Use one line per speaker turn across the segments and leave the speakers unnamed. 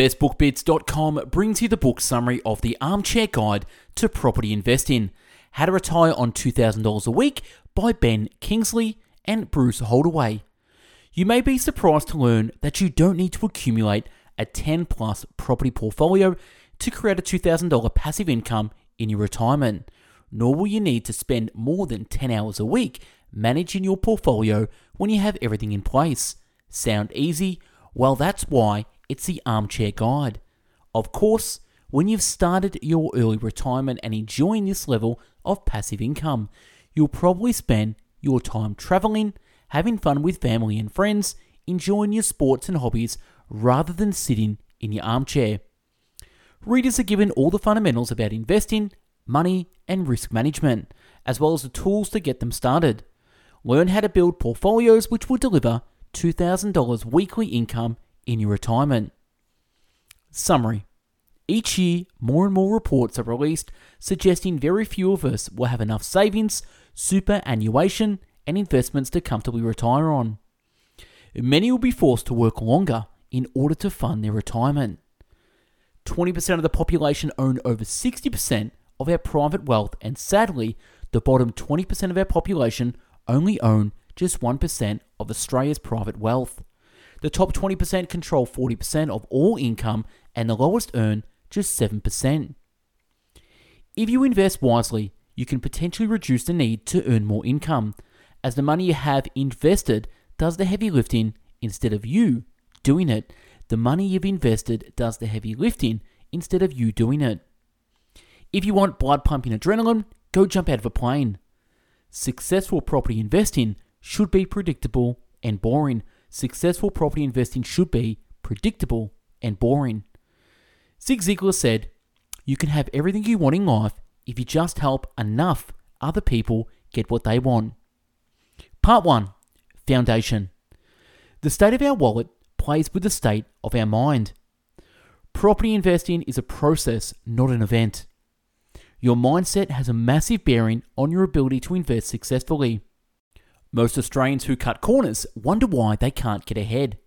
BestBookBits.com brings you the book summary of The Armchair Guide to Property Investing How to Retire on $2,000 a Week by Ben Kingsley and Bryce Holdaway. You may be surprised to learn that you don't need to accumulate a 10 plus property portfolio to create a $2,000 passive income in your retirement, nor will you need to spend more than 10 hours a week managing your portfolio when you have everything in place. Sound easy? Well, that's why it's the armchair guide. Of course, when you've started your early retirement and enjoying this level of passive income, you'll probably spend your time traveling, having fun with family and friends, enjoying your sports and hobbies rather than sitting in your armchair. Readers are given all the fundamentals about investing, money, and risk management, as well as the tools to get them started. Learn how to build portfolios which will deliver $2,000 weekly income in your retirement. Summary Each year, more and more reports are released suggesting very few of us will have enough savings, superannuation, and investments to comfortably retire on. Many will be forced to work longer in order to fund their retirement. 20% of the population own over 60% of our private wealth, and sadly, the bottom 20% of our population only own just 1% of Australia's private wealth. The top 20% control 40% of all income, and the lowest earn just 7%. If you invest wisely, you can potentially reduce the need to earn more income, as the money you have invested does the heavy lifting instead of you doing it. The money you've invested does the heavy lifting instead of you doing it. If you want blood pumping adrenaline, go jump out of a plane. Successful property investing should be predictable and boring. Successful property investing should be predictable and boring. Zig Ziglar said, You can have everything you want in life if you just help enough other people get what they want. Part 1 Foundation The state of our wallet plays with the state of our mind. Property investing is a process, not an event. Your mindset has a massive bearing on your ability to invest successfully. Most Australians who cut corners wonder why they can't get ahead.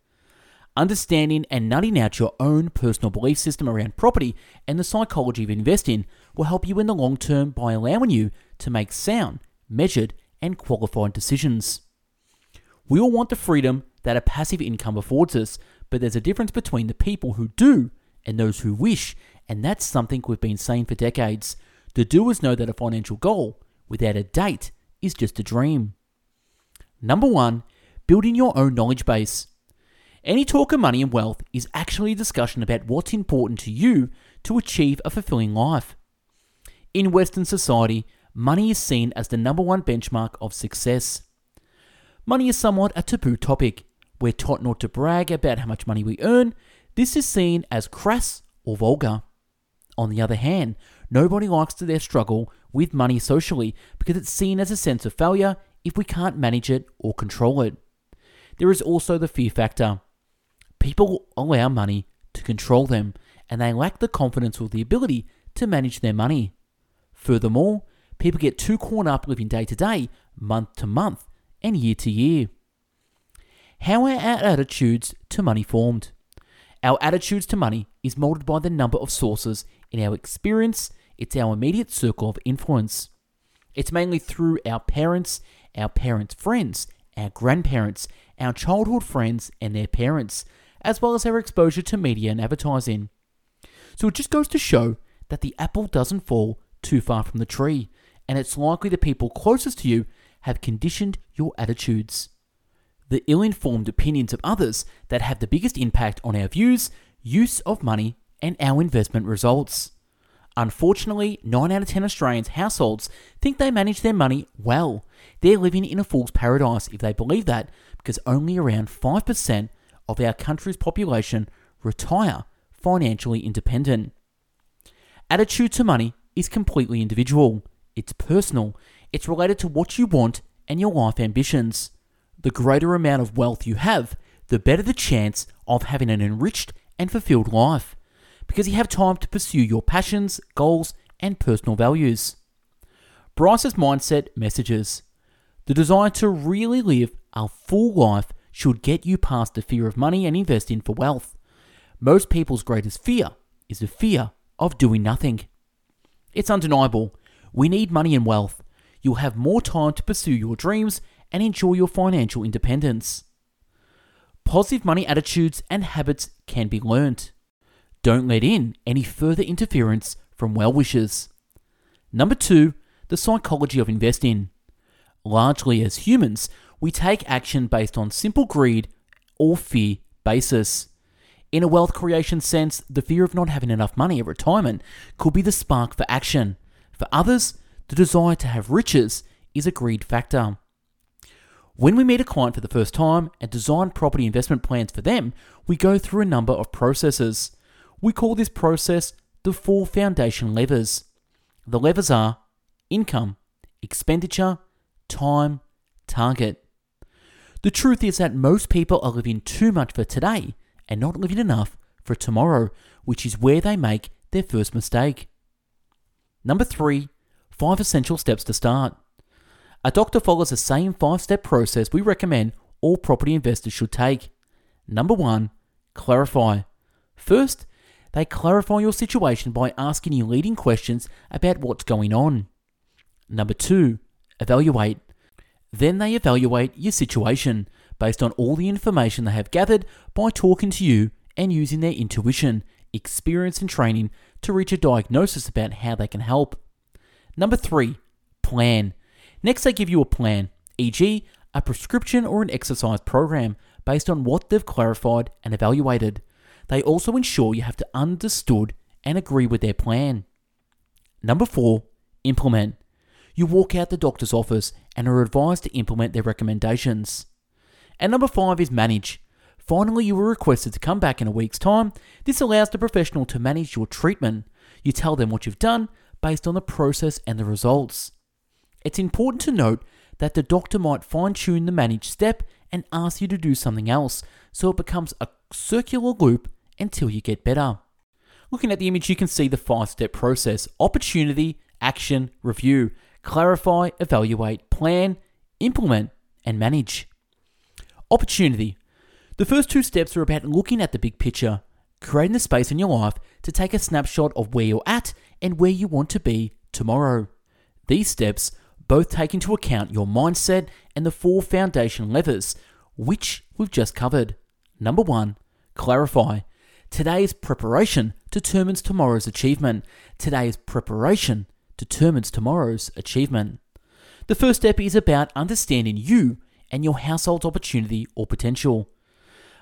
Understanding and nutting out your own personal belief system around property and the psychology of investing will help you in the long term by allowing you to make sound, measured, and qualified decisions. We all want the freedom that a passive income affords us, but there's a difference between the people who do and those who wish, and that's something we've been saying for decades. The doers know that a financial goal without a date is just a dream. Number one, building your own knowledge base. Any talk of money and wealth is actually a discussion about what's important to you to achieve a fulfilling life. In Western society, money is seen as the number one benchmark of success. Money is somewhat a taboo topic. We're taught not to brag about how much money we earn. This is seen as crass or vulgar. On the other hand, nobody likes to their struggle with money socially because it's seen as a sense of failure if we can't manage it or control it. There is also the fear factor. People allow money to control them, and they lack the confidence or the ability to manage their money. Furthermore, people get too caught up living day to day, month to month, and year to year. How are our attitudes to money formed? Our attitudes to money is molded by the number of sources in our experience, it's our immediate circle of influence. It's mainly through our parents our parents' friends, our grandparents, our childhood friends, and their parents, as well as our exposure to media and advertising. So it just goes to show that the apple doesn't fall too far from the tree, and it's likely the people closest to you have conditioned your attitudes. The ill informed opinions of others that have the biggest impact on our views, use of money, and our investment results. Unfortunately, 9 out of 10 Australians' households think they manage their money well. They're living in a fool's paradise if they believe that, because only around 5% of our country's population retire financially independent. Attitude to money is completely individual, it's personal, it's related to what you want and your life ambitions. The greater amount of wealth you have, the better the chance of having an enriched and fulfilled life because you have time to pursue your passions, goals, and personal values. Bryce's mindset messages The desire to really live a full life should get you past the fear of money and investing for wealth. most people's greatest fear is the fear of doing nothing. It's undeniable. We need money and wealth. You'll have more time to pursue your dreams and enjoy your financial independence. Positive money attitudes and habits can be learnt. Don't let in any further interference from well wishers. Number two, the psychology of investing. Largely as humans, we take action based on simple greed or fear basis. In a wealth creation sense, the fear of not having enough money at retirement could be the spark for action. For others, the desire to have riches is a greed factor. When we meet a client for the first time and design property investment plans for them, we go through a number of processes. We call this process the four foundation levers. The levers are income, expenditure, time, target. The truth is that most people are living too much for today and not living enough for tomorrow, which is where they make their first mistake. Number three, five essential steps to start. A doctor follows the same five step process we recommend all property investors should take. Number one, clarify. First, they clarify your situation by asking you leading questions about what's going on. Number two, evaluate. Then they evaluate your situation based on all the information they have gathered by talking to you and using their intuition, experience, and training to reach a diagnosis about how they can help. Number three, plan. Next, they give you a plan, e.g., a prescription or an exercise program based on what they've clarified and evaluated. They also ensure you have to understood and agree with their plan. Number four, implement. You walk out the doctor's office and are advised to implement their recommendations. And number five is manage. Finally, you are requested to come back in a week's time. This allows the professional to manage your treatment. You tell them what you've done based on the process and the results. It's important to note that the doctor might fine tune the managed step and ask you to do something else, so it becomes a circular loop until you get better. Looking at the image, you can see the five step process opportunity, action, review, clarify, evaluate, plan, implement, and manage. Opportunity. The first two steps are about looking at the big picture, creating the space in your life to take a snapshot of where you're at and where you want to be tomorrow. These steps both take into account your mindset and the four foundation levers, which we've just covered. Number one, clarify. Today's preparation determines tomorrow's achievement. Today's preparation determines tomorrow's achievement. The first step is about understanding you and your household's opportunity or potential.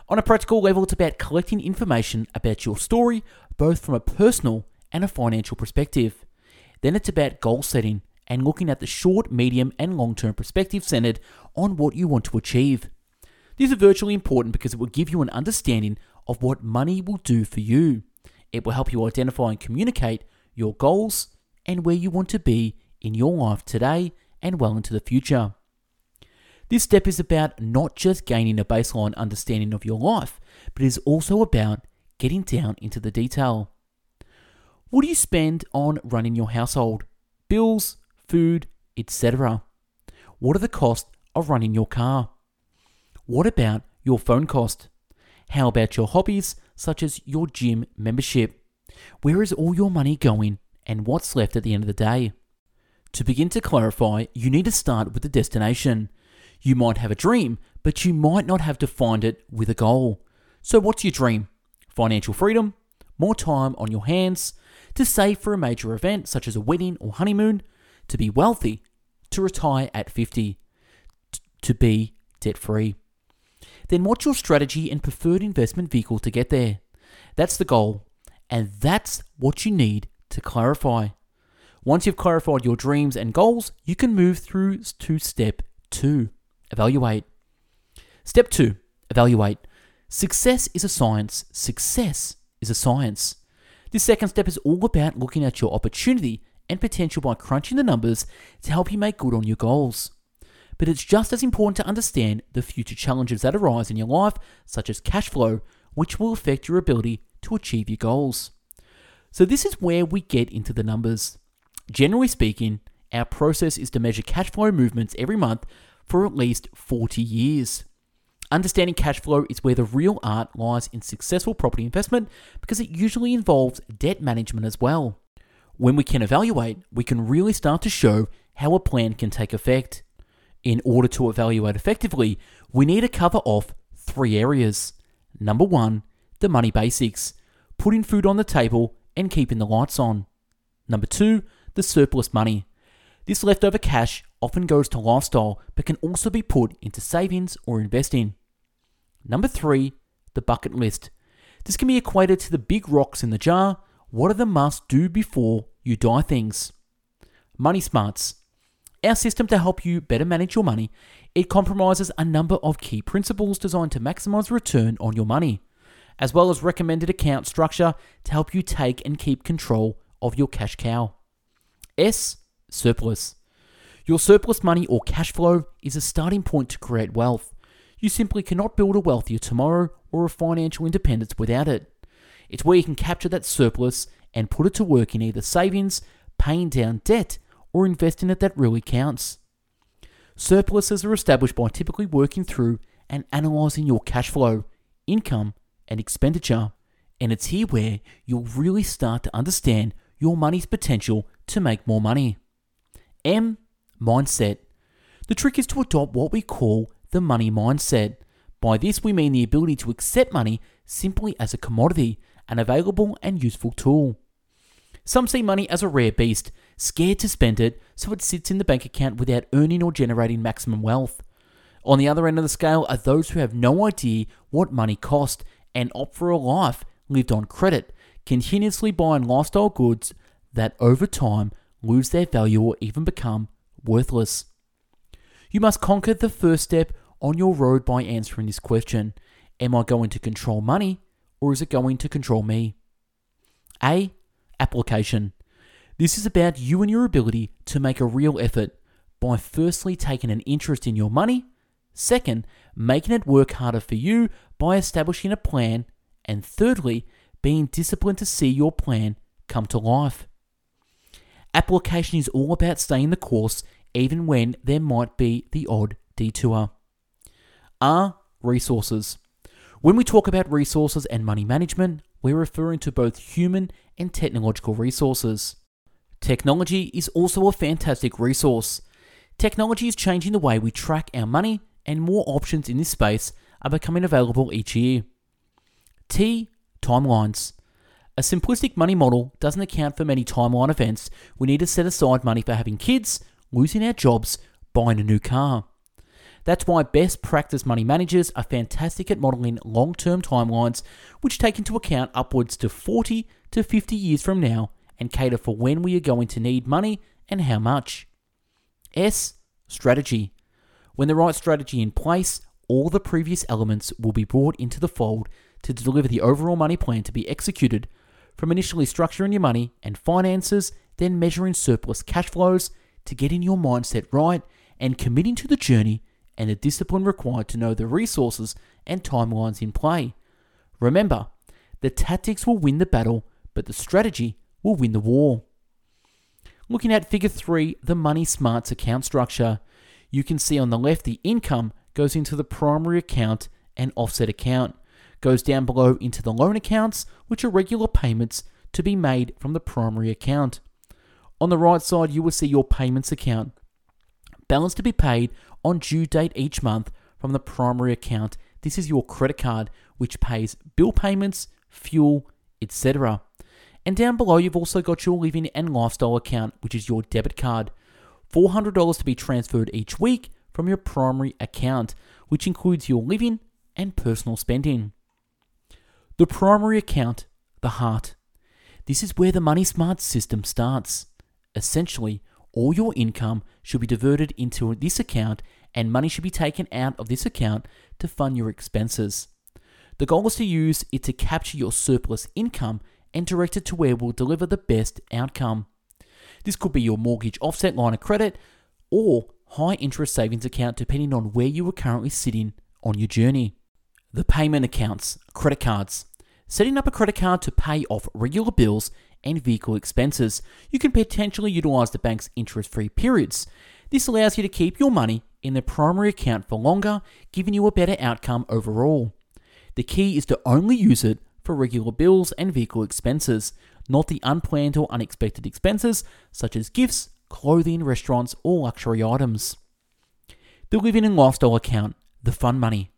On a practical level, it's about collecting information about your story, both from a personal and a financial perspective. Then it's about goal setting and looking at the short, medium, and long term perspective centered on what you want to achieve. These are virtually important because it will give you an understanding of what money will do for you. It will help you identify and communicate your goals and where you want to be in your life today and well into the future. This step is about not just gaining a baseline understanding of your life, but is also about getting down into the detail. What do you spend on running your household? Bills, food, etc. What are the costs of running your car? What about your phone cost? How about your hobbies, such as your gym membership? Where is all your money going and what's left at the end of the day? To begin to clarify, you need to start with the destination. You might have a dream, but you might not have to find it with a goal. So, what's your dream? Financial freedom? More time on your hands? To save for a major event such as a wedding or honeymoon? to be wealthy, to retire at 50, t- to be debt free. Then what's your strategy and preferred investment vehicle to get there? That's the goal, and that's what you need to clarify. Once you've clarified your dreams and goals, you can move through to step two evaluate. Step two evaluate. Success is a science. Success is a science. This second step is all about looking at your opportunity and potential by crunching the numbers to help you make good on your goals. But it's just as important to understand the future challenges that arise in your life, such as cash flow, which will affect your ability to achieve your goals. So, this is where we get into the numbers. Generally speaking, our process is to measure cash flow movements every month for at least 40 years. Understanding cash flow is where the real art lies in successful property investment because it usually involves debt management as well. When we can evaluate, we can really start to show how a plan can take effect. In order to evaluate effectively, we need to cover off three areas. Number one, the money basics putting food on the table and keeping the lights on. Number two, the surplus money. This leftover cash often goes to lifestyle but can also be put into savings or investing. Number three, the bucket list. This can be equated to the big rocks in the jar. What are the must do before you die things? Money Smarts. Our system to help you better manage your money. It compromises a number of key principles designed to maximize return on your money as well as recommended account structure to help you take and keep control of your cash cow. S. Surplus. Your surplus money or cash flow is a starting point to create wealth. You simply cannot build a wealthier tomorrow or a financial independence without it. It's where you can capture that surplus and put it to work in either savings, paying down debt, or invest in it that really counts. Surpluses are established by typically working through and analysing your cash flow, income, and expenditure. And it's here where you'll really start to understand your money's potential to make more money. M. Mindset. The trick is to adopt what we call the money mindset. By this, we mean the ability to accept money simply as a commodity, an available and useful tool. Some see money as a rare beast, scared to spend it, so it sits in the bank account without earning or generating maximum wealth. On the other end of the scale are those who have no idea what money costs and opt for a life lived on credit, continuously buying lifestyle goods that over time lose their value or even become worthless. You must conquer the first step on your road by answering this question Am I going to control money or is it going to control me? A. Application. This is about you and your ability to make a real effort by firstly taking an interest in your money, second, making it work harder for you by establishing a plan, and thirdly, being disciplined to see your plan come to life. Application is all about staying the course even when there might be the odd detour. R. Resources. When we talk about resources and money management, we're referring to both human and technological resources. Technology is also a fantastic resource. Technology is changing the way we track our money, and more options in this space are becoming available each year. T. Timelines. A simplistic money model doesn't account for many timeline events. We need to set aside money for having kids, losing our jobs, buying a new car. That's why best practice money managers are fantastic at modeling long term timelines, which take into account upwards to 40 to 50 years from now and cater for when we are going to need money and how much. S. Strategy. When the right strategy in place, all the previous elements will be brought into the fold to deliver the overall money plan to be executed from initially structuring your money and finances, then measuring surplus cash flows to getting your mindset right and committing to the journey and the discipline required to know the resources and timelines in play. Remember, the tactics will win the battle, but the strategy will win the war. Looking at figure 3, the Money Smarts account structure, you can see on the left the income goes into the primary account and offset account, goes down below into the loan accounts, which are regular payments to be made from the primary account. On the right side, you will see your payments account, balance to be paid on due date each month from the primary account. This is your credit card, which pays bill payments, fuel, etc. And down below, you've also got your living and lifestyle account, which is your debit card. $400 to be transferred each week from your primary account, which includes your living and personal spending. The primary account, the heart. This is where the Money Smart system starts. Essentially, all your income should be diverted into this account and money should be taken out of this account to fund your expenses. The goal is to use it to capture your surplus income and directed to where will deliver the best outcome. This could be your mortgage offset line of credit or high interest savings account depending on where you are currently sitting on your journey. The payment accounts, credit cards. Setting up a credit card to pay off regular bills and vehicle expenses. You can potentially utilize the bank's interest free periods. This allows you to keep your money in the primary account for longer, giving you a better outcome overall. The key is to only use it for regular bills and vehicle expenses, not the unplanned or unexpected expenses such as gifts, clothing, restaurants, or luxury items. The living and lifestyle account, the fun money.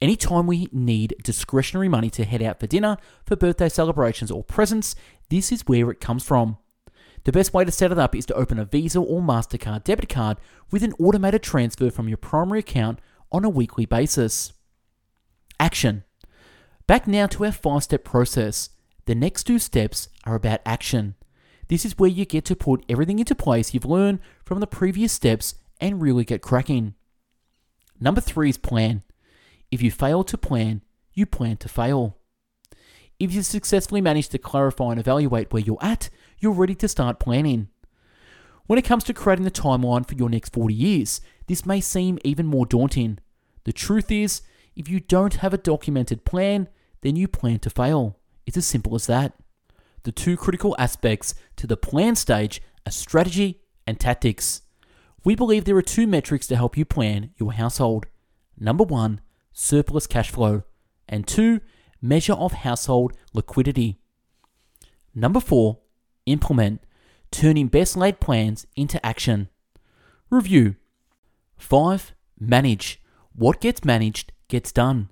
Anytime we need discretionary money to head out for dinner, for birthday celebrations, or presents, this is where it comes from. The best way to set it up is to open a Visa or MasterCard debit card with an automated transfer from your primary account on a weekly basis. Action. Back now to our five step process. The next two steps are about action. This is where you get to put everything into place you've learned from the previous steps and really get cracking. Number three is plan. If you fail to plan, you plan to fail. If you successfully manage to clarify and evaluate where you're at, you're ready to start planning. When it comes to creating the timeline for your next 40 years, this may seem even more daunting. The truth is, if you don't have a documented plan, then you plan to fail. It's as simple as that. The two critical aspects to the plan stage are strategy and tactics. We believe there are two metrics to help you plan your household. Number one, surplus cash flow, and two, measure of household liquidity. Number four, implement, turning best laid plans into action. Review. 5. Manage. What gets managed gets done.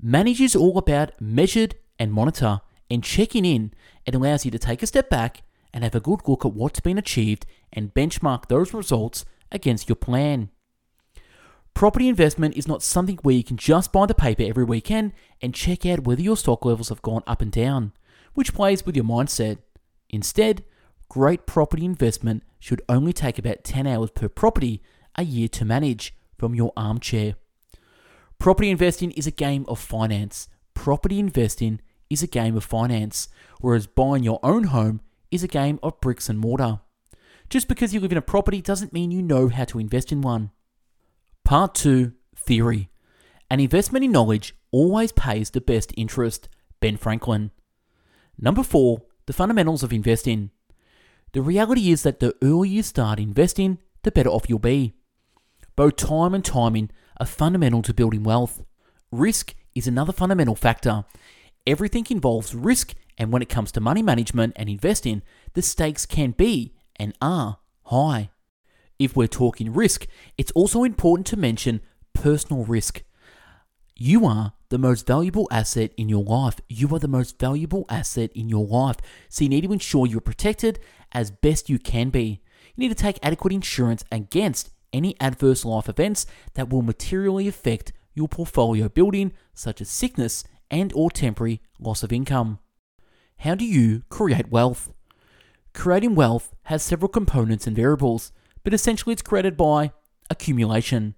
Manage is all about measured and monitor and checking in. It allows you to take a step back and have a good look at what's been achieved and benchmark those results against your plan. Property investment is not something where you can just buy the paper every weekend and check out whether your stock levels have gone up and down, which plays with your mindset. Instead, great property investment should only take about 10 hours per property a year to manage from your armchair. Property investing is a game of finance. Property investing is a game of finance, whereas buying your own home is a game of bricks and mortar. Just because you live in a property doesn't mean you know how to invest in one. Part 2 Theory An investment in knowledge always pays the best interest. Ben Franklin. Number 4 The fundamentals of investing. The reality is that the earlier you start investing, the better off you'll be. Both time and timing are fundamental to building wealth. Risk is another fundamental factor. Everything involves risk, and when it comes to money management and investing, the stakes can be and are high. If we're talking risk, it's also important to mention personal risk. You are the most valuable asset in your life. You are the most valuable asset in your life. So you need to ensure you're protected as best you can be. You need to take adequate insurance against any adverse life events that will materially affect your portfolio building, such as sickness and or temporary loss of income. How do you create wealth? Creating wealth has several components and variables, but essentially it's created by accumulation.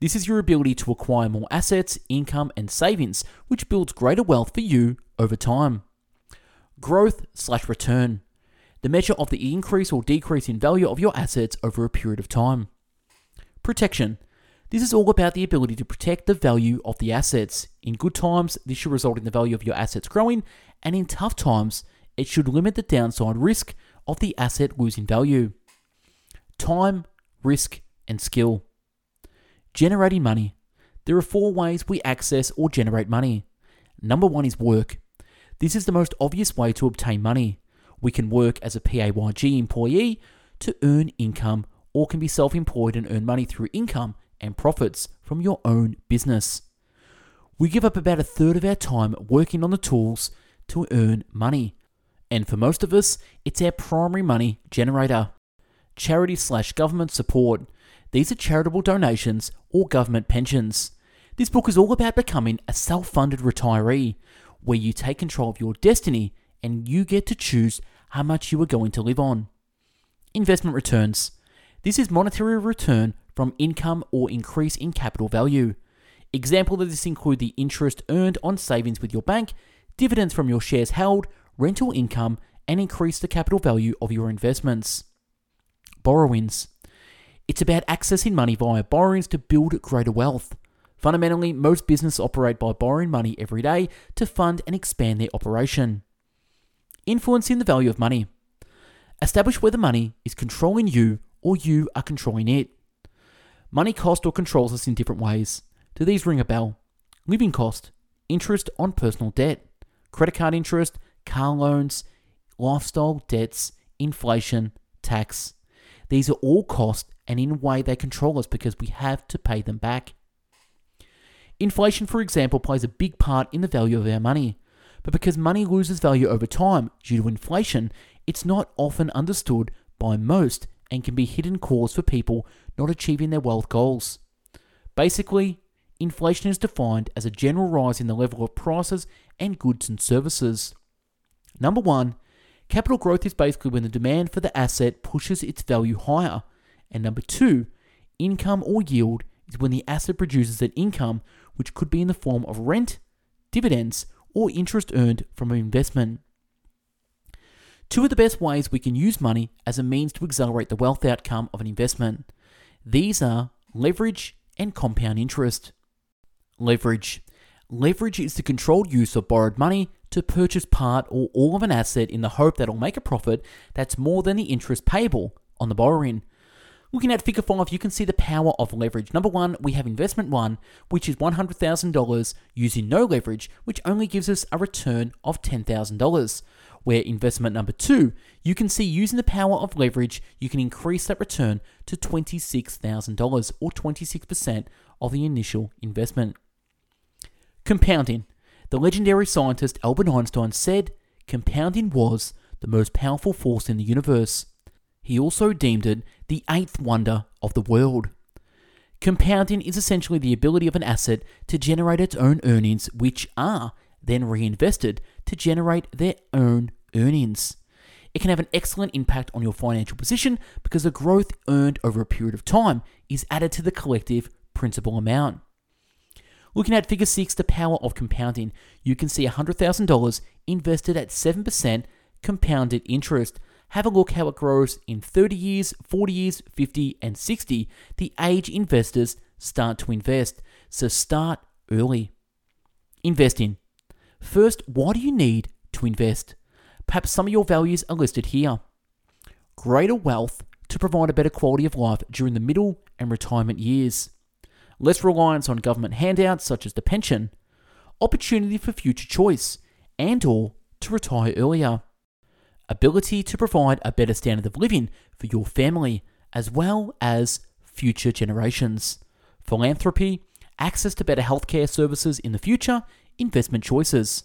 This is your ability to acquire more assets, income, and savings, which builds greater wealth for you over time. Growth slash return, the measure of the increase or decrease in value of your assets over a period of time. Protection. This is all about the ability to protect the value of the assets. In good times, this should result in the value of your assets growing, and in tough times, it should limit the downside risk of the asset losing value. Time, risk, and skill. Generating money. There are four ways we access or generate money. Number one is work. This is the most obvious way to obtain money. We can work as a PAYG employee to earn income or can be self employed and earn money through income and profits from your own business. We give up about a third of our time working on the tools to earn money. And for most of us, it's our primary money generator. Charity slash government support. These are charitable donations or government pensions. This book is all about becoming a self funded retiree, where you take control of your destiny and you get to choose how much you are going to live on. Investment returns. This is monetary return from income or increase in capital value. Example of this include the interest earned on savings with your bank, dividends from your shares held, rental income, and increase the capital value of your investments. Borrowings. It's about accessing money via borrowings to build greater wealth. Fundamentally, most businesses operate by borrowing money every day to fund and expand their operation. Influencing the value of money. Establish whether money is controlling you or you are controlling it. Money cost or controls us in different ways. Do these ring a bell? Living cost, interest on personal debt, credit card interest, car loans, lifestyle debts, inflation, tax. These are all costs, and in a way they control us because we have to pay them back. Inflation, for example, plays a big part in the value of our money. But because money loses value over time due to inflation, it's not often understood by most and can be hidden cause for people not achieving their wealth goals. Basically, inflation is defined as a general rise in the level of prices and goods and services. Number one, capital growth is basically when the demand for the asset pushes its value higher. And number two, income or yield is when the asset produces an income which could be in the form of rent, dividends, or interest earned from an investment. Two of the best ways we can use money as a means to accelerate the wealth outcome of an investment. These are leverage and compound interest. Leverage. Leverage is the controlled use of borrowed money to purchase part or all of an asset in the hope that it'll make a profit that's more than the interest payable on the borrowing. Looking at figure 5, you can see the power of leverage. Number 1, we have investment 1, which is $100,000 using no leverage, which only gives us a return of $10,000. Where investment number 2, you can see using the power of leverage, you can increase that return to $26,000 or 26% of the initial investment. Compounding. The legendary scientist Albert Einstein said, compounding was the most powerful force in the universe. He also deemed it the eighth wonder of the world. Compounding is essentially the ability of an asset to generate its own earnings, which are then reinvested to generate their own earnings. It can have an excellent impact on your financial position because the growth earned over a period of time is added to the collective principal amount. Looking at figure 6, the power of compounding, you can see $100,000 invested at 7% compounded interest have a look how it grows in 30 years, 40 years, 50, and 60. The age investors start to invest. So start early. Investing. First, why do you need to invest? Perhaps some of your values are listed here. Greater wealth to provide a better quality of life during the middle and retirement years. Less reliance on government handouts such as the pension. Opportunity for future choice and or to retire earlier ability to provide a better standard of living for your family as well as future generations, philanthropy, access to better healthcare services in the future, investment choices.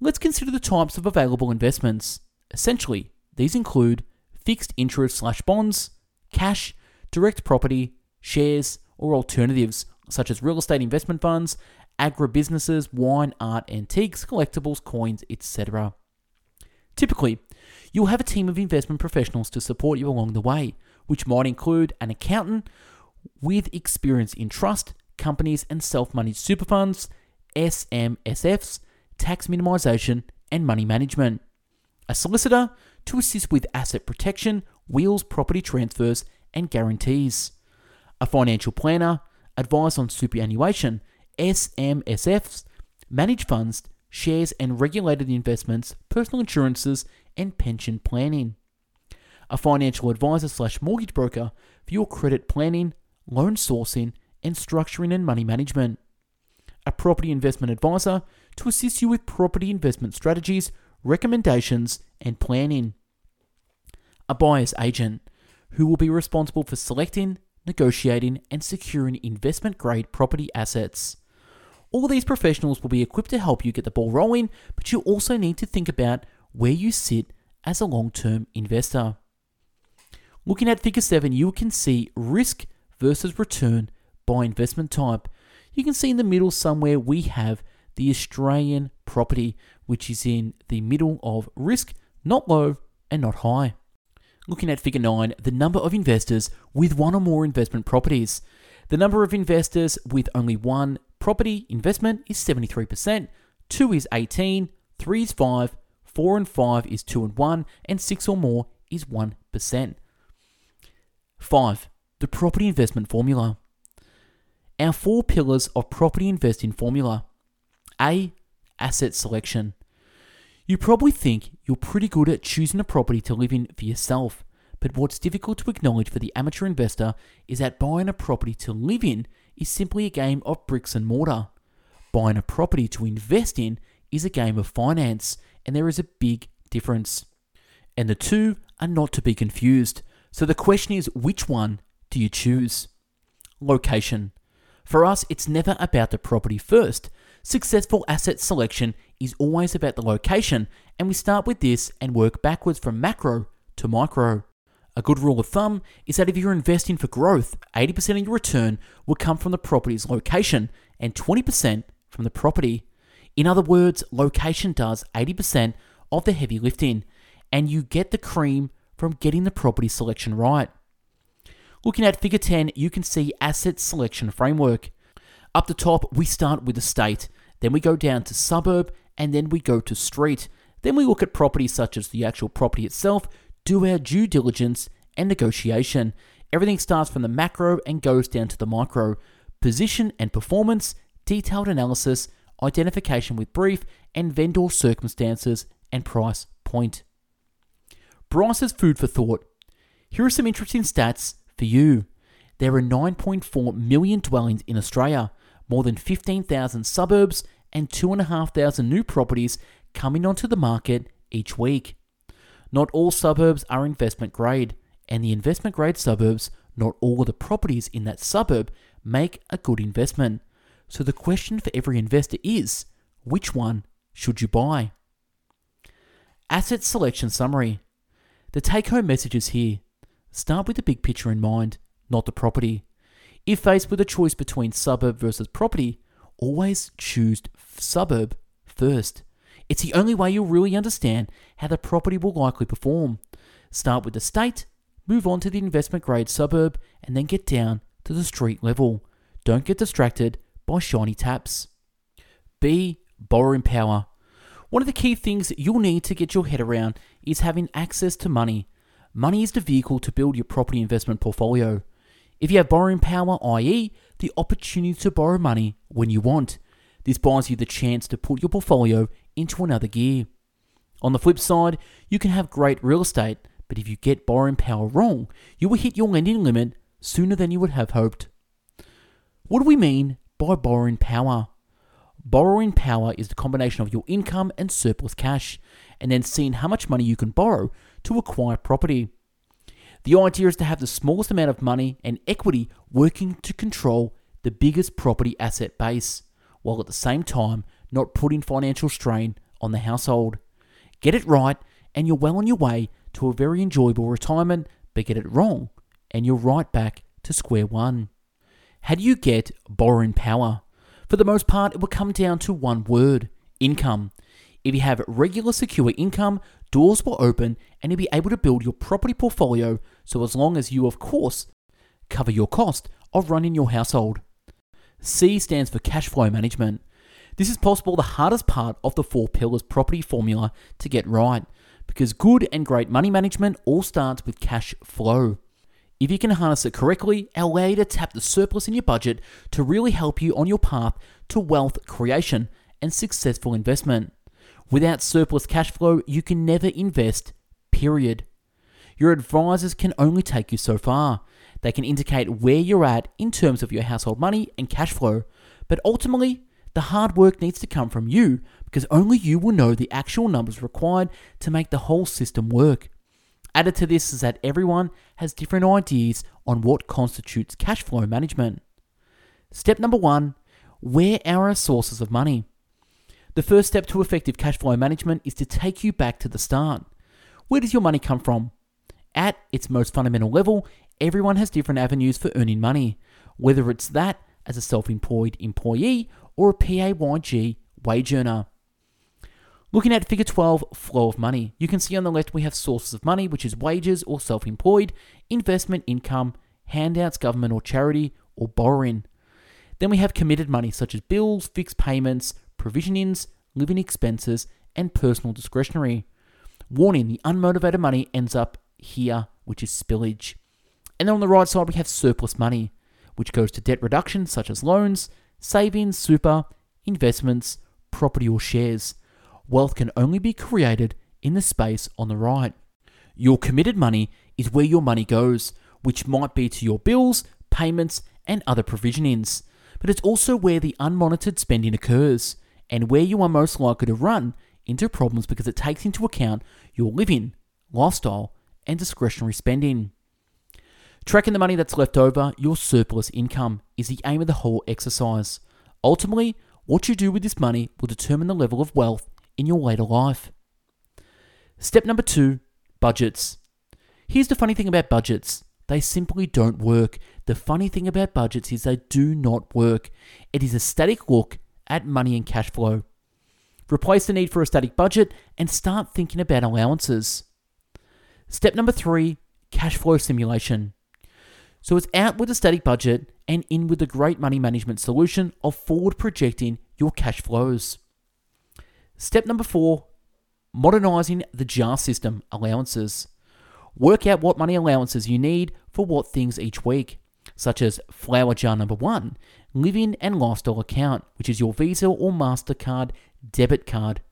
Let's consider the types of available investments. Essentially, these include fixed interest slash bonds, cash, direct property, shares, or alternatives such as real estate investment funds, agribusinesses, wine, art, antiques, collectibles, coins, etc. Typically, You'll have a team of investment professionals to support you along the way, which might include an accountant with experience in trust, companies, and self managed super funds, SMSFs, tax minimization, and money management. A solicitor to assist with asset protection, wills, property transfers, and guarantees. A financial planner, advice on superannuation, SMSFs, managed funds, shares and regulated investments, personal insurances, and pension planning. A financial advisor slash mortgage broker for your credit planning, loan sourcing, and structuring and money management. A property investment advisor to assist you with property investment strategies, recommendations, and planning. A buyer's agent who will be responsible for selecting, negotiating, and securing investment grade property assets. All these professionals will be equipped to help you get the ball rolling, but you also need to think about where you sit as a long term investor. Looking at figure 7, you can see risk versus return by investment type. You can see in the middle somewhere we have the Australian property, which is in the middle of risk, not low and not high. Looking at figure 9, the number of investors with one or more investment properties. The number of investors with only one property investment is 73%, 2 is 18, 3 is 5, 4 and 5 is 2 and 1, and 6 or more is 1%. 5. The property investment formula. Our four pillars of property investing formula. A. Asset selection. You probably think you're pretty good at choosing a property to live in for yourself, But what's difficult to acknowledge for the amateur investor is that buying a property to live in is simply a game of bricks and mortar. Buying a property to invest in is a game of finance, and there is a big difference. And the two are not to be confused. So the question is which one do you choose? Location. For us, it's never about the property first. Successful asset selection is always about the location, and we start with this and work backwards from macro to micro. A good rule of thumb is that if you're investing for growth, 80% of your return will come from the property's location and 20% from the property. In other words, location does 80% of the heavy lifting, and you get the cream from getting the property selection right. Looking at figure 10, you can see asset selection framework. Up the top, we start with the state, then we go down to suburb, and then we go to street. Then we look at properties such as the actual property itself, do our due diligence and negotiation. Everything starts from the macro and goes down to the micro. Position and performance, detailed analysis, identification with brief, and vendor circumstances and price point. Bryce's food for thought. Here are some interesting stats for you. There are 9.4 million dwellings in Australia, more than 15,000 suburbs, and 2,500 new properties coming onto the market each week. Not all suburbs are investment grade, and the investment grade suburbs, not all of the properties in that suburb, make a good investment. So the question for every investor is which one should you buy? Asset selection summary. The take home message is here. Start with the big picture in mind, not the property. If faced with a choice between suburb versus property, always choose suburb first. It's the only way you'll really understand how the property will likely perform. Start with the state, move on to the investment grade suburb, and then get down to the street level. Don't get distracted by shiny taps. B. Borrowing power. One of the key things you'll need to get your head around is having access to money. Money is the vehicle to build your property investment portfolio. If you have borrowing power, i.e., the opportunity to borrow money when you want, this buys you the chance to put your portfolio into another gear. On the flip side, you can have great real estate, but if you get borrowing power wrong, you will hit your lending limit sooner than you would have hoped. What do we mean by borrowing power. Borrowing power is the combination of your income and surplus cash, and then seeing how much money you can borrow to acquire property. The idea is to have the smallest amount of money and equity working to control the biggest property asset base, while at the same time not putting financial strain on the household. Get it right, and you're well on your way to a very enjoyable retirement, but get it wrong, and you're right back to square one. How do you get borrowing power? For the most part, it will come down to one word income. If you have regular secure income, doors will open and you'll be able to build your property portfolio so as long as you, of course, cover your cost of running your household. C stands for cash flow management. This is possible the hardest part of the four pillars property formula to get right because good and great money management all starts with cash flow. If you can harness it correctly, allow you to tap the surplus in your budget to really help you on your path to wealth creation and successful investment. Without surplus cash flow, you can never invest, period. Your advisors can only take you so far. They can indicate where you're at in terms of your household money and cash flow, but ultimately, the hard work needs to come from you because only you will know the actual numbers required to make the whole system work. Added to this is that everyone has different ideas on what constitutes cash flow management. Step number one where are our sources of money? The first step to effective cash flow management is to take you back to the start. Where does your money come from? At its most fundamental level, everyone has different avenues for earning money, whether it's that as a self employed employee or a PAYG wage earner. Looking at figure 12, flow of money. You can see on the left we have sources of money, which is wages or self employed, investment income, handouts, government or charity, or borrowing. Then we have committed money, such as bills, fixed payments, provisionings, living expenses, and personal discretionary. Warning the unmotivated money ends up here, which is spillage. And then on the right side, we have surplus money, which goes to debt reduction, such as loans, savings, super, investments, property, or shares wealth can only be created in the space on the right. Your committed money is where your money goes, which might be to your bills, payments, and other provisionings. But it's also where the unmonitored spending occurs, and where you are most likely to run into problems because it takes into account your living, lifestyle, and discretionary spending. Tracking the money that's left over, your surplus income, is the aim of the whole exercise. Ultimately, what you do with this money will determine the level of wealth in your later life. Step number two budgets. Here's the funny thing about budgets they simply don't work. The funny thing about budgets is they do not work. It is a static look at money and cash flow. Replace the need for a static budget and start thinking about allowances. Step number three cash flow simulation. So it's out with a static budget and in with the great money management solution of forward projecting your cash flows. Step number four modernizing the JAR system allowances. Work out what money allowances you need for what things each week, such as flower jar number one, living and lifestyle account, which is your Visa or MasterCard debit card.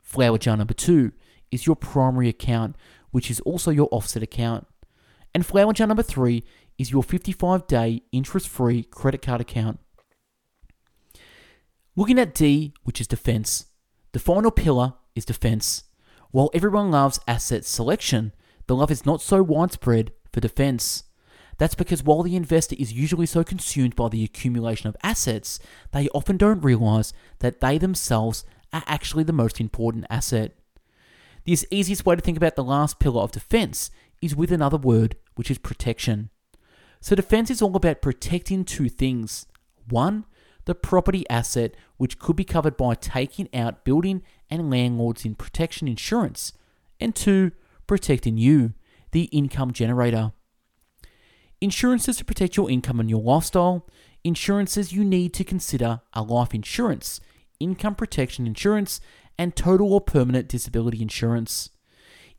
Flower jar number two is your primary account, which is also your offset account. And flower jar number three is your 55 day interest free credit card account. Looking at D, which is defense, the final pillar is defense. While everyone loves asset selection, the love is not so widespread for defense. That's because while the investor is usually so consumed by the accumulation of assets, they often don't realize that they themselves are actually the most important asset. The easiest way to think about the last pillar of defense is with another word, which is protection. So, defense is all about protecting two things. One, the property asset, which could be covered by taking out building and landlords in protection insurance. And two, protecting you, the income generator. Insurances to protect your income and your lifestyle. Insurances you need to consider are life insurance, income protection insurance, and total or permanent disability insurance.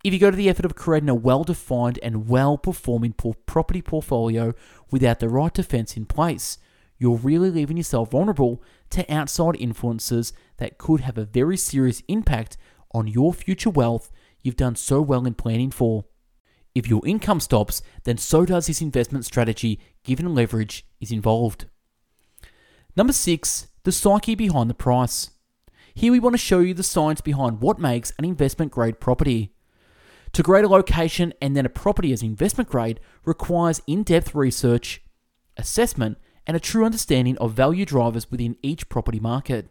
If you go to the effort of creating a well defined and well performing property portfolio without the right defense in place, you're really leaving yourself vulnerable to outside influences that could have a very serious impact on your future wealth you've done so well in planning for. If your income stops, then so does this investment strategy, given leverage is involved. Number six, the psyche behind the price. Here we want to show you the science behind what makes an investment grade property. To grade a location and then a property as investment grade requires in depth research, assessment, and a true understanding of value drivers within each property market.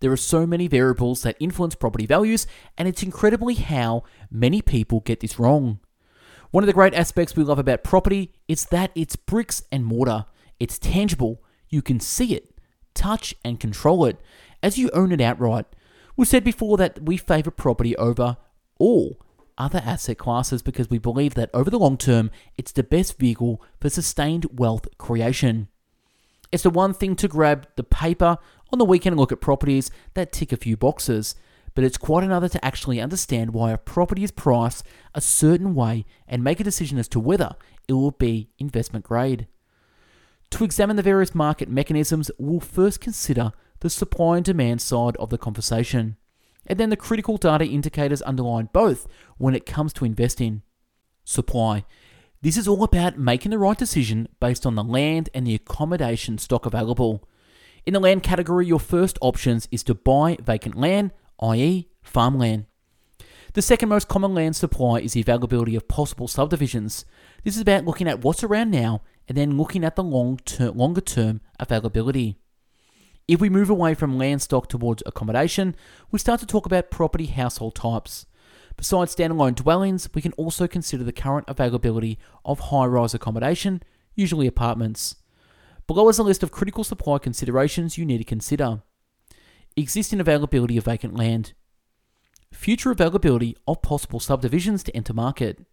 There are so many variables that influence property values, and it's incredibly how many people get this wrong. One of the great aspects we love about property is that it's bricks and mortar. It's tangible. You can see it, touch, and control it as you own it outright. We've said before that we favour property over all other asset classes because we believe that over the long term, it's the best vehicle for sustained wealth creation. It's the one thing to grab the paper on the weekend and look at properties that tick a few boxes but it's quite another to actually understand why a property is priced a certain way and make a decision as to whether it will be investment grade. To examine the various market mechanisms, we'll first consider the supply and demand side of the conversation, and then the critical data indicators underlying both when it comes to investing. Supply. This is all about making the right decision based on the land and the accommodation stock available. In the land category, your first options is to buy vacant land i.e., farmland. The second most common land supply is the availability of possible subdivisions. This is about looking at what's around now and then looking at the long term, longer term availability. If we move away from land stock towards accommodation, we start to talk about property household types. Besides standalone dwellings, we can also consider the current availability of high rise accommodation, usually apartments. Below is a list of critical supply considerations you need to consider existing availability of vacant land, future availability of possible subdivisions to enter market,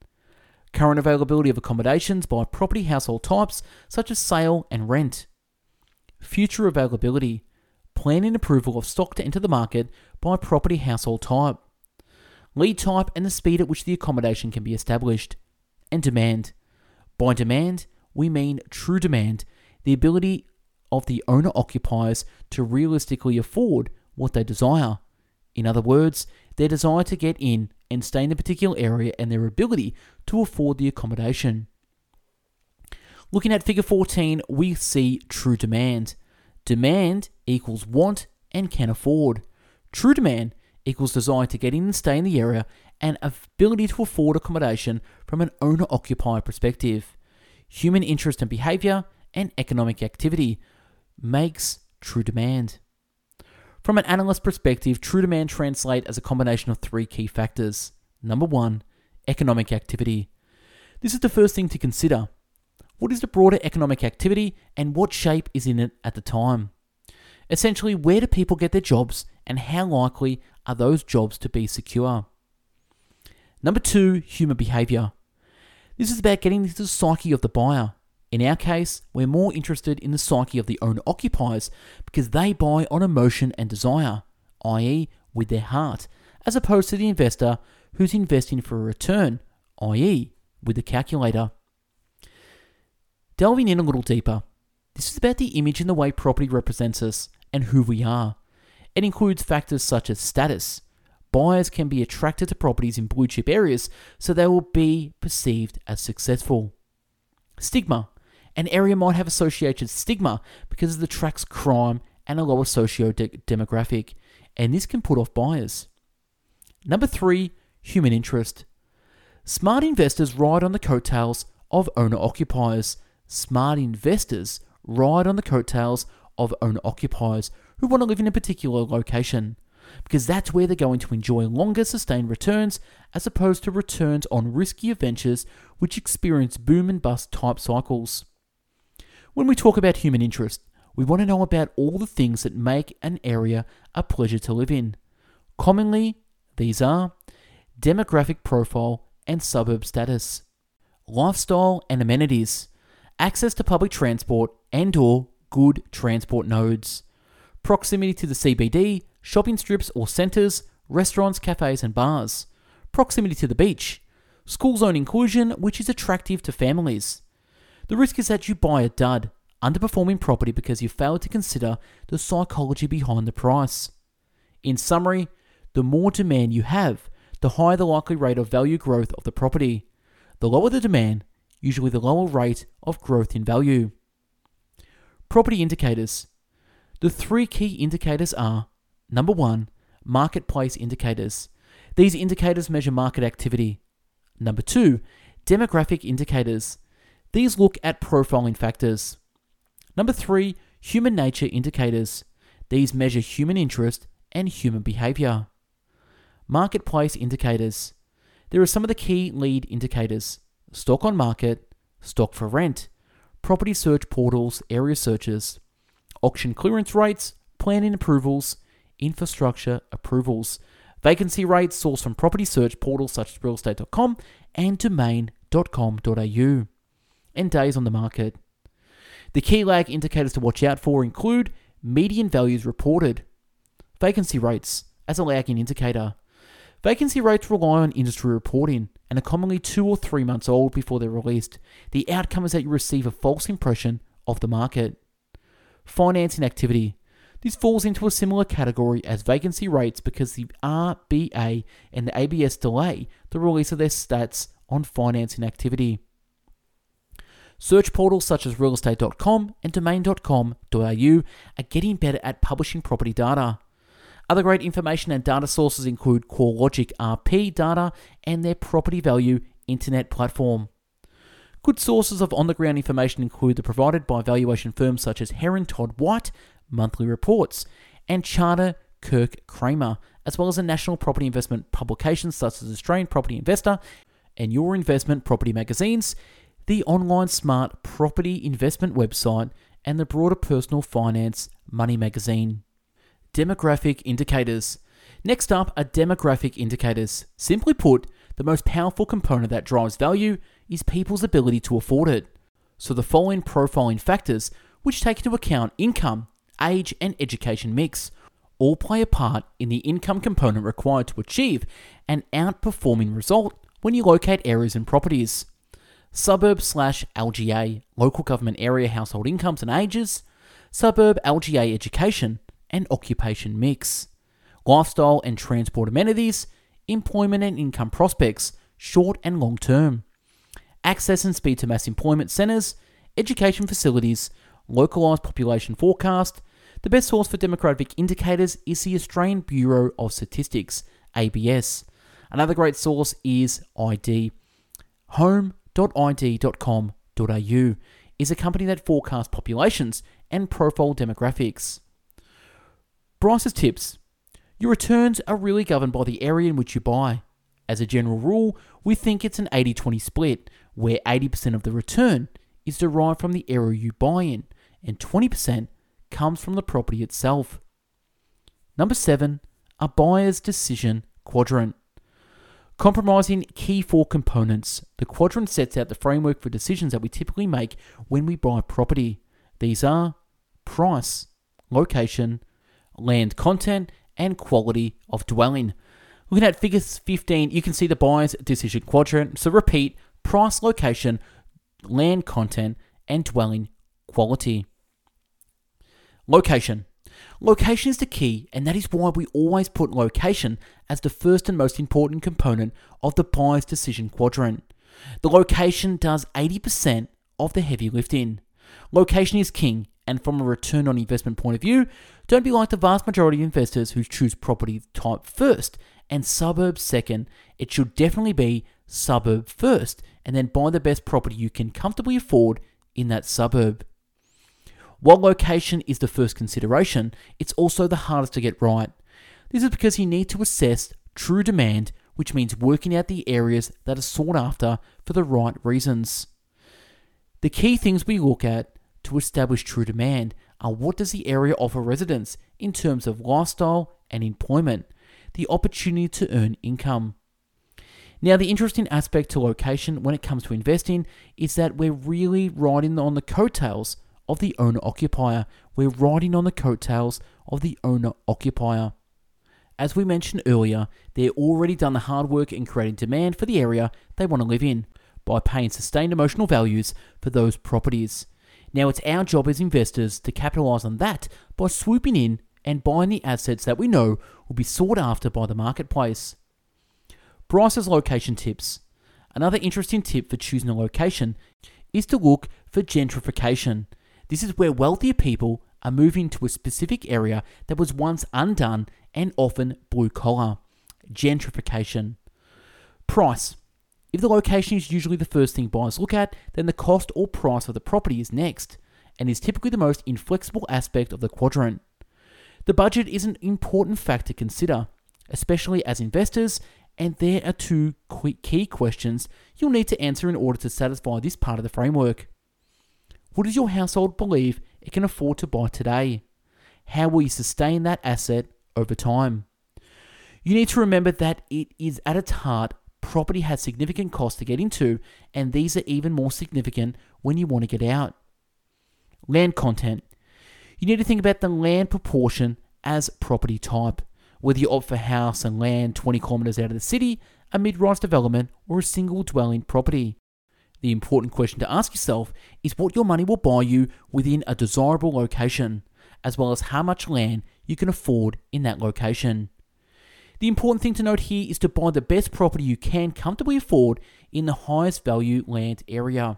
current availability of accommodations by property household types such as sale and rent, future availability, planning approval of stock to enter the market by property household type, lead type and the speed at which the accommodation can be established, and demand. By demand, we mean true demand, the ability of the owner occupiers to realistically afford what they desire. In other words, their desire to get in and stay in a particular area and their ability to afford the accommodation. Looking at figure 14, we see true demand. Demand equals want and can afford. True demand equals desire to get in and stay in the area and ability to afford accommodation from an owner occupier perspective. Human interest and behavior and economic activity makes true demand. From an analyst perspective, true demand translates as a combination of three key factors. Number one, economic activity. This is the first thing to consider. What is the broader economic activity and what shape is in it at the time? Essentially, where do people get their jobs and how likely are those jobs to be secure? Number two, human behavior. This is about getting into the psyche of the buyer. In our case, we're more interested in the psyche of the owner occupiers because they buy on emotion and desire, i.e., with their heart, as opposed to the investor who's investing for a return, i.e., with the calculator. Delving in a little deeper, this is about the image and the way property represents us and who we are. It includes factors such as status. Buyers can be attracted to properties in blue chip areas, so they will be perceived as successful. Stigma. An area might have associated stigma because it attracts crime and a lower socio demographic, and this can put off buyers. Number three, human interest. Smart investors ride on the coattails of owner occupiers. Smart investors ride on the coattails of owner occupiers who want to live in a particular location because that's where they're going to enjoy longer sustained returns as opposed to returns on riskier ventures which experience boom and bust type cycles. When we talk about human interest, we want to know about all the things that make an area a pleasure to live in. Commonly, these are demographic profile and suburb status, lifestyle and amenities, access to public transport and or good transport nodes, proximity to the CBD, shopping strips or centres, restaurants, cafes and bars, proximity to the beach, school zone inclusion which is attractive to families, the risk is that you buy a dud, underperforming property because you failed to consider the psychology behind the price. In summary, the more demand you have, the higher the likely rate of value growth of the property. The lower the demand, usually the lower rate of growth in value. Property indicators. The three key indicators are number one, marketplace indicators. These indicators measure market activity. Number two, demographic indicators. These look at profiling factors. Number three, human nature indicators. These measure human interest and human behavior. Marketplace indicators. There are some of the key lead indicators stock on market, stock for rent, property search portals, area searches, auction clearance rates, planning approvals, infrastructure approvals, vacancy rates sourced from property search portals such as realestate.com and domain.com.au and days on the market. The key lag indicators to watch out for include median values reported, vacancy rates as a lagging indicator. Vacancy rates rely on industry reporting and are commonly two or three months old before they're released. The outcome is that you receive a false impression of the market. Financing activity. This falls into a similar category as vacancy rates because the RBA and the ABS delay the release of their stats on financing activity. Search portals such as realestate.com and domain.com.au are getting better at publishing property data. Other great information and data sources include CoreLogic RP data and their property value internet platform. Good sources of on the ground information include the provided by valuation firms such as Herron Todd White monthly reports and Charter Keck Cramer, as well as the national property investment publications such as Australian Property Investor and Your Investment Property magazines, the online smart property investment website, and the broader personal finance money magazine. Demographic indicators. Next up are demographic indicators. Simply put, the most powerful component that drives value is people's ability to afford it. So the following profiling factors, which take into account income, age, and education mix, all play a part in the income component required to achieve an outperforming result when you locate areas and properties suburb slash LGA, local government area household incomes and ages, suburb LGA education and occupation mix, lifestyle and transport amenities, employment and income prospects, short and long term, access and speed to mass employment centres, education facilities, localised population forecast. The best source for demographic indicators is the Australian Bureau of Statistics, ABS. Another great source is ID. Home.id.com.au is a company that forecasts populations and profile demographics. Bryce's tips. Your returns are really governed by the area in which you buy. As a general rule, we think it's an 80 20 split, where 80% of the return is derived from the area you buy in, and 20% comes from the property itself. Number 7. A buyer's decision quadrant. Compromising key four components, the quadrant sets out the framework for decisions that we typically make when we buy property. These are price, location, land content, and quality of dwelling. Looking at figures 15, you can see the buyer's decision quadrant. So repeat price, location, land content, and dwelling quality. Location. Location is the key, and that is why we always put location as the first and most important component of the buyer's decision quadrant. The location does 80% of the heavy lifting. Location is king, and from a return on investment point of view, don't be like the vast majority of investors who choose property type first and suburb second. It should definitely be suburb first, and then buy the best property you can comfortably afford in that suburb. While location is the first consideration, it's also the hardest to get right. This is because you need to assess true demand, which means working out the areas that are sought after for the right reasons. The key things we look at to establish true demand are what does the area offer residents in terms of lifestyle and employment, the opportunity to earn income. Now, the interesting aspect to location when it comes to investing is that we're really riding on the coattails of the owner occupier. We're riding on the coattails of the owner occupier. As we mentioned earlier, they're already done the hard work in creating demand for the area they want to live in by paying sustained emotional values for those properties. Now it's our job as investors to capitalize on that by swooping in and buying the assets that we know will be sought after by the marketplace. Bryce's location tips. Another interesting tip for choosing a location is to look for gentrification. This is where wealthier people are moving to a specific area that was once undone and often blue collar. Gentrification. Price. If the location is usually the first thing buyers look at, then the cost or price of the property is next, and is typically the most inflexible aspect of the quadrant. The budget is an important factor to consider, especially as investors, and there are two key questions you'll need to answer in order to satisfy this part of the framework. What does your household believe it can afford to buy today? How will you sustain that asset over time? You need to remember that it is at its heart property has significant costs to get into, and these are even more significant when you want to get out. Land content. You need to think about the land proportion as property type, whether you opt for house and land 20 kilometres out of the city, a mid rise development, or a single dwelling property. The important question to ask yourself is what your money will buy you within a desirable location, as well as how much land you can afford in that location. The important thing to note here is to buy the best property you can comfortably afford in the highest value land area.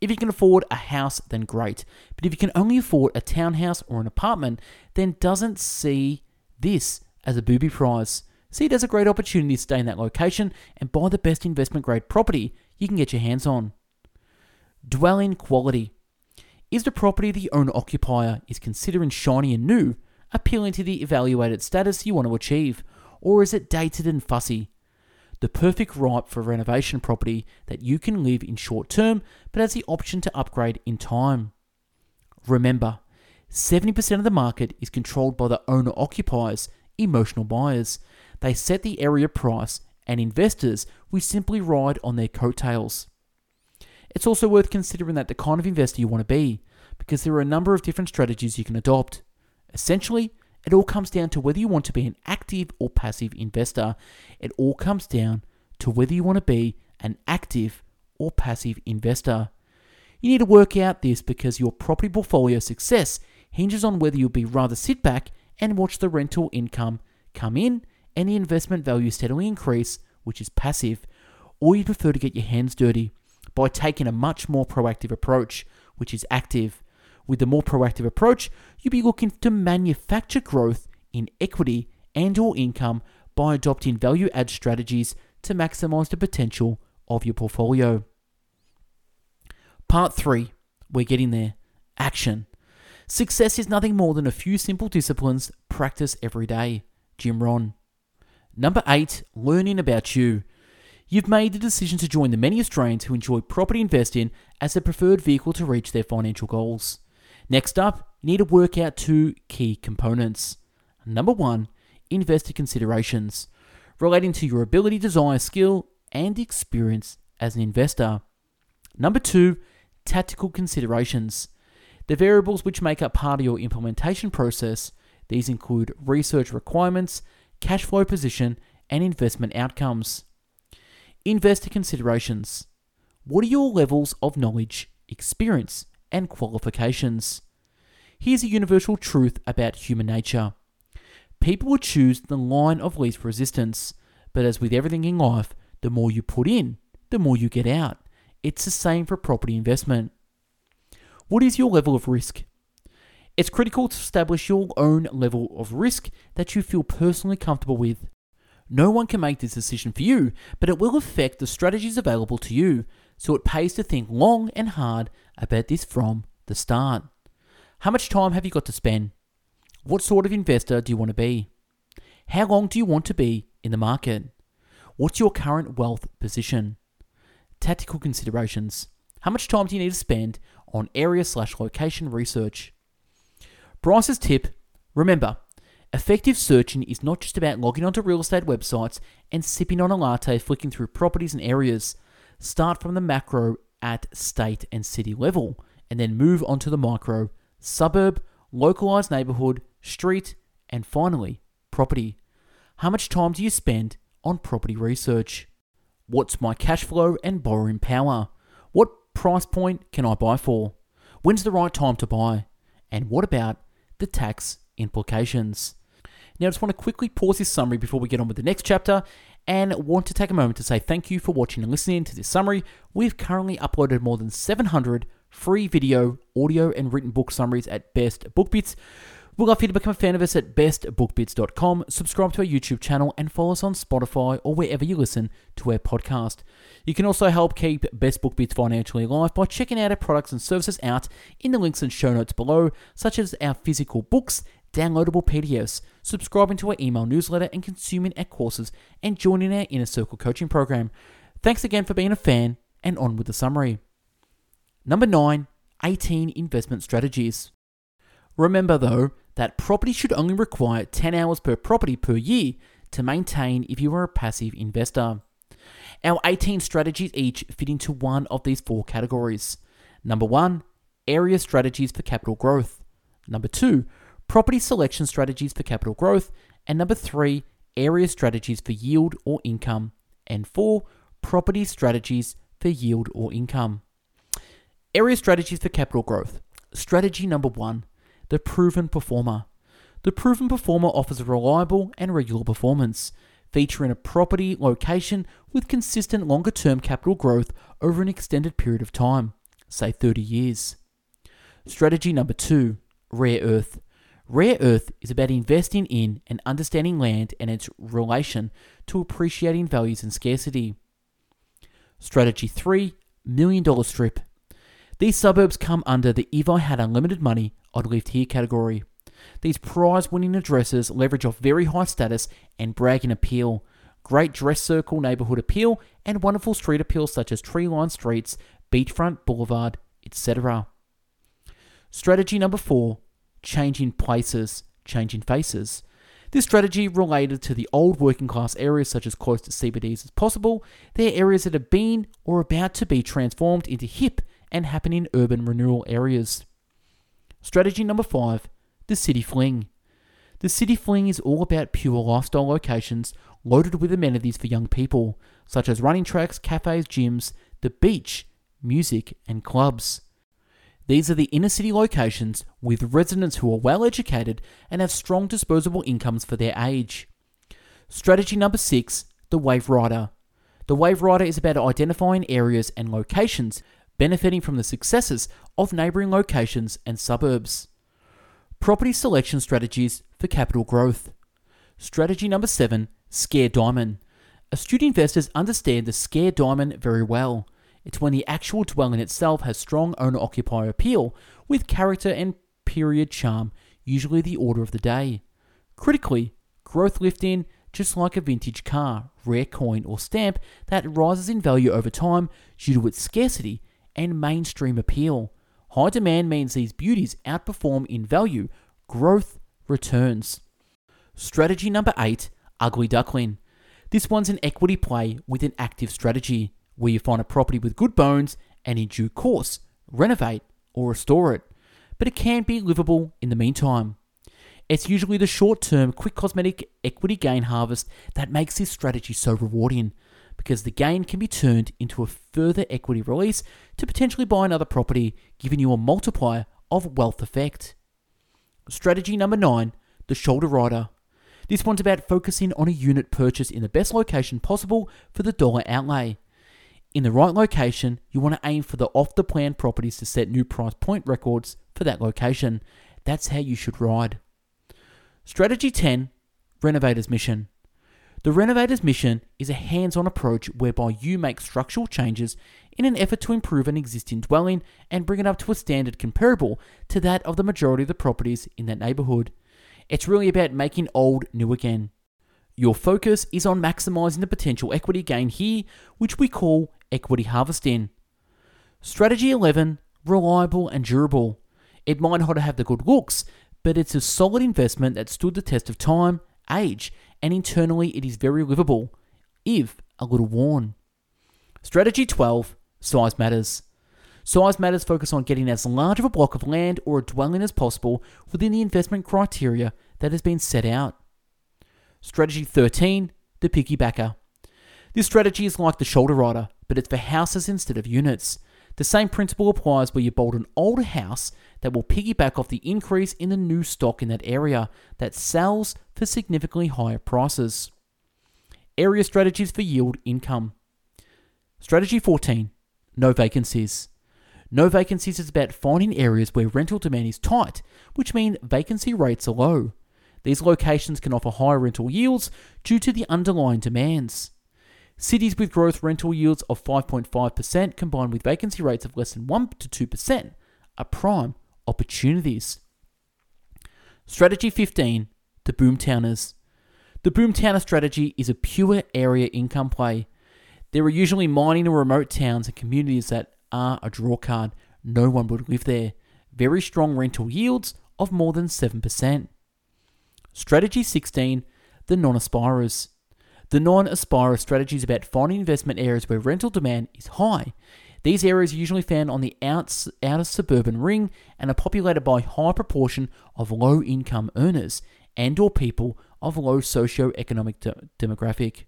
If you can afford a house, then great. But if you can only afford a townhouse or an apartment, then doesn't see this as a booby prize. See it as a great opportunity to stay in that location and buy the best investment grade property you can get your hands on. Dwelling quality. Is the property the owner occupier is considering shiny and new appealing to the evaluated status you want to achieve? or is it dated and fussy? The perfect ripe for renovation property that you can live in short term but has the option to upgrade in time. Remember, 70% of the market is controlled by the owner occupiers, emotional buyers. They set the area price, and investors we simply ride on their coattails. It's also worth considering that the kind of investor you want to be, because there are a number of different strategies you can adopt. Essentially, it all comes down to whether you want to be an active or passive investor. It all comes down to whether you want to be an active or passive investor. You need to work out this because your property portfolio success hinges on whether you'll be rather sit back and watch the rental income come in the investment value steadily increase, which is passive, or you prefer to get your hands dirty by taking a much more proactive approach, which is active. With the more proactive approach, you'll be looking to manufacture growth in equity and or income by adopting value add strategies to maximize the potential of your portfolio. Part 3. We're getting there. Action. Success is nothing more than a few simple disciplines practiced every day. Jim Rohn. Number 8. Learning about you. You've made the decision to join the many Australians who enjoy property investing as their preferred vehicle to reach their financial goals. Next up, you need to work out two key components. Number one, investor considerations relating to your ability, desire, skill, and experience as an investor. Number two, tactical considerations. The variables which make up part of your implementation process. These include research requirements, cash flow position, and investment outcomes. Investor considerations. What are your levels of knowledge, experience, and qualifications? Here's a universal truth about human nature. People will choose the line of least resistance, but as with everything in life, the more you put in, the more you get out. It's the same for property investment. What is your level of risk? It's critical to establish your own level of risk that you feel personally comfortable with. No one can make this decision for you, but it will affect the strategies available to you, so it pays to think long and hard about this from the start. How much time have you got to spend? What sort of investor do you want to be? How long do you want to be in the market? What's your current wealth position? Tactical considerations. How much time do you need to spend on area slash location research? Bryce's tip remember, effective searching is not just about logging onto real estate websites and sipping on a latte flicking through properties and areas. Start from the macro at state and city level, and then move on to the micro, suburb, localized neighborhood, street, and finally, property. How much time do you spend on property research? What's my cash flow and borrowing power? What price point can I buy for? When's the right time to buy? And what about the tax implications? Now, I just want to quickly pause this summary before we get on with the next chapter and want to take a moment to say thank you for watching and listening to this summary. We've currently uploaded more than 700 free video, audio, and written book summaries at Best Book Bits. We'd love for you to become a fan of us at bestbookbits.com, subscribe to our YouTube channel, and follow us on Spotify or wherever you listen to our podcast. You can also help keep Best Book Bits financially alive by checking out our products and services out in the links and show notes below, such as our physical books, downloadable PDFs, subscribing to our email newsletter, and consuming our courses and joining our Inner Circle coaching program. Thanks again for being a fan, and on with the summary. Number 9 18 investment strategies. Remember though, that property should only require 10 hours per property per year to maintain if you are a passive investor. Our 18 strategies each fit into one of these four categories. Number one, area strategies for capital growth. Number two, property selection strategies for capital growth. And number three, area strategies for yield or income. And four, property strategies for yield or income. Area strategies for capital growth. Strategy number one the proven performer. The proven performer offers a reliable and regular performance, featuring a property location with consistent longer term capital growth over an extended period of time, say 30 years. Strategy number two rare earth. Rare earth is about investing in and understanding land and its relation to appreciating values and scarcity. Strategy 3 Million Dollar Strip. These suburbs come under the if I had unlimited money, I'd here category. These prize winning addresses leverage off very high status and bragging appeal, great dress circle neighborhood appeal, and wonderful street appeal such as tree lined streets, beachfront boulevard, etc. Strategy number four changing places, changing faces. This strategy related to the old working class areas such as close to CBDs as possible. They're areas that have been or about to be transformed into hip and happening urban renewal areas. Strategy number five the city fling. The city fling is all about pure lifestyle locations loaded with amenities for young people, such as running tracks, cafes, gyms, the beach, music, and clubs. These are the inner city locations with residents who are well educated and have strong disposable incomes for their age. Strategy number six the Wave Rider. The Wave Rider is about identifying areas and locations benefiting from the successes of neighbouring locations and suburbs. Property selection strategies for capital growth. Strategy number seven Scare Diamond. Astute investors understand the Scare Diamond very well. It's when the actual dwelling itself has strong owner occupier appeal with character and period charm, usually the order of the day. Critically, growth lift in just like a vintage car, rare coin, or stamp that rises in value over time due to its scarcity and mainstream appeal. High demand means these beauties outperform in value, growth returns. Strategy number eight Ugly Duckling. This one's an equity play with an active strategy, where you find a property with good bones and in due course renovate or restore it, but it can be livable in the meantime. It's usually the short term, quick cosmetic equity gain harvest that makes this strategy so rewarding because the gain can be turned into a further equity release to potentially buy another property, giving you a multiplier of wealth effect. Strategy number nine the shoulder rider. This one's about focusing on a unit purchase in the best location possible for the dollar outlay. In the right location, you want to aim for the off the plan properties to set new price point records for that location. That's how you should ride. Strategy 10 Renovator's Mission. The Renovator's Mission is a hands on approach whereby you make structural changes in an effort to improve an existing dwelling and bring it up to a standard comparable to that of the majority of the properties in that neighbourhood. It's really about making old new again. Your focus is on maximizing the potential equity gain here, which we call equity harvesting. Strategy 11 Reliable and durable. It might not have the good looks, but it's a solid investment that stood the test of time, age, and internally it is very livable, if a little worn. Strategy 12 Size Matters. Size matters focus on getting as large of a block of land or a dwelling as possible within the investment criteria that has been set out. Strategy 13 The Piggybacker. This strategy is like the shoulder rider, but it's for houses instead of units. The same principle applies where you build an older house that will piggyback off the increase in the new stock in that area that sells for significantly higher prices. Area strategies for yield income. Strategy 14 No vacancies. No vacancies is about finding areas where rental demand is tight, which mean vacancy rates are low. These locations can offer higher rental yields due to the underlying demands. Cities with growth rental yields of 5.5% combined with vacancy rates of less than 1 to 2% are prime opportunities. Strategy 15 The Boomtowners. The Boomtowner strategy is a pure area income play. There are usually mining or remote towns and communities that are a draw card. No one would live there. Very strong rental yields of more than 7%. Strategy 16 The Non Aspirers. The non aspirer strategy is about finding investment areas where rental demand is high. These areas are usually found on the outer suburban ring and are populated by a high proportion of low income earners and or people of low socio-economic de- demographic.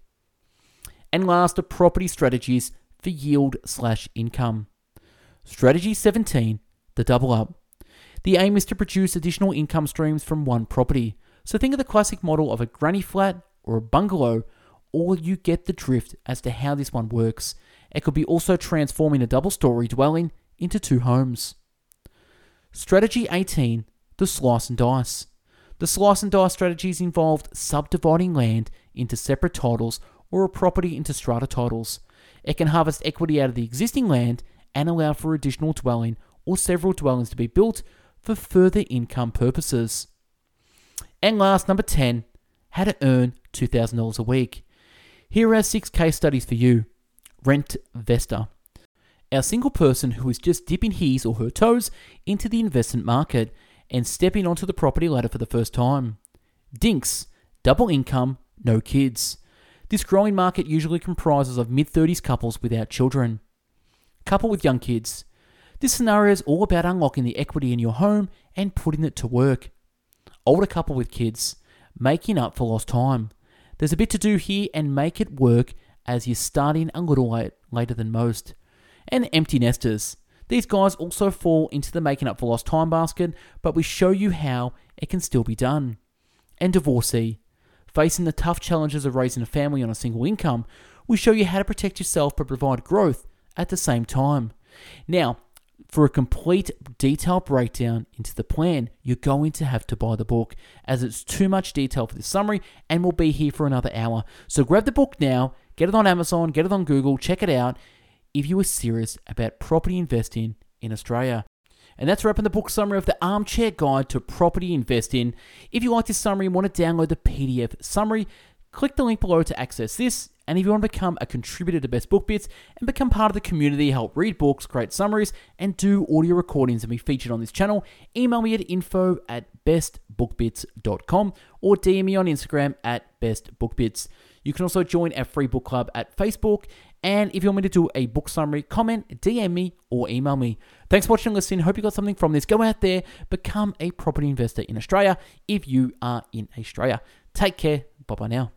And last are property strategies for yield slash income. Strategy 17, the double up. The aim is to produce additional income streams from one property. So think of the classic model of a granny flat or a bungalow or you get the drift as to how this one works. It could be also transforming a double story dwelling into two homes. Strategy 18 The Slice and Dice. The slice and dice strategies involved subdividing land into separate titles or a property into strata titles. It can harvest equity out of the existing land and allow for additional dwelling or several dwellings to be built for further income purposes. And last, number 10, how to earn $2,000 a week. Here are six case studies for you. Rent Vesta. Our single person who is just dipping his or her toes into the investment market and stepping onto the property ladder for the first time. Dinks, double income, no kids. This growing market usually comprises of mid 30s couples without children. Couple with young kids. This scenario is all about unlocking the equity in your home and putting it to work. Older couple with kids, making up for lost time. There's a bit to do here and make it work as you're starting a little late, later than most. And empty nesters. These guys also fall into the making up for lost time basket, but we show you how it can still be done. And divorcee. Facing the tough challenges of raising a family on a single income, we show you how to protect yourself but provide growth at the same time. Now, for a complete detailed breakdown into the plan, you're going to have to buy the book as it's too much detail for this summary and we'll be here for another hour. So grab the book now, get it on Amazon, get it on Google, check it out if you are serious about property investing in Australia. And that's wrapping the book summary of the Armchair Guide to Property Investing. If you like this summary and want to download the PDF summary, click the link below to access this. And if you want to become a contributor to Best Book Bits and become part of the community, help read books, create summaries, and do audio recordings and be featured on this channel, email me at info at bestbookbits.com or DM me on Instagram at bestbookbits. You can also join our free book club at Facebook. And if you want me to do a book summary, comment, DM me, or email me. Thanks for watching and listening. Hope you got something from this. Go out there, become a property investor in Australia if you are in Australia. Take care. Bye bye now.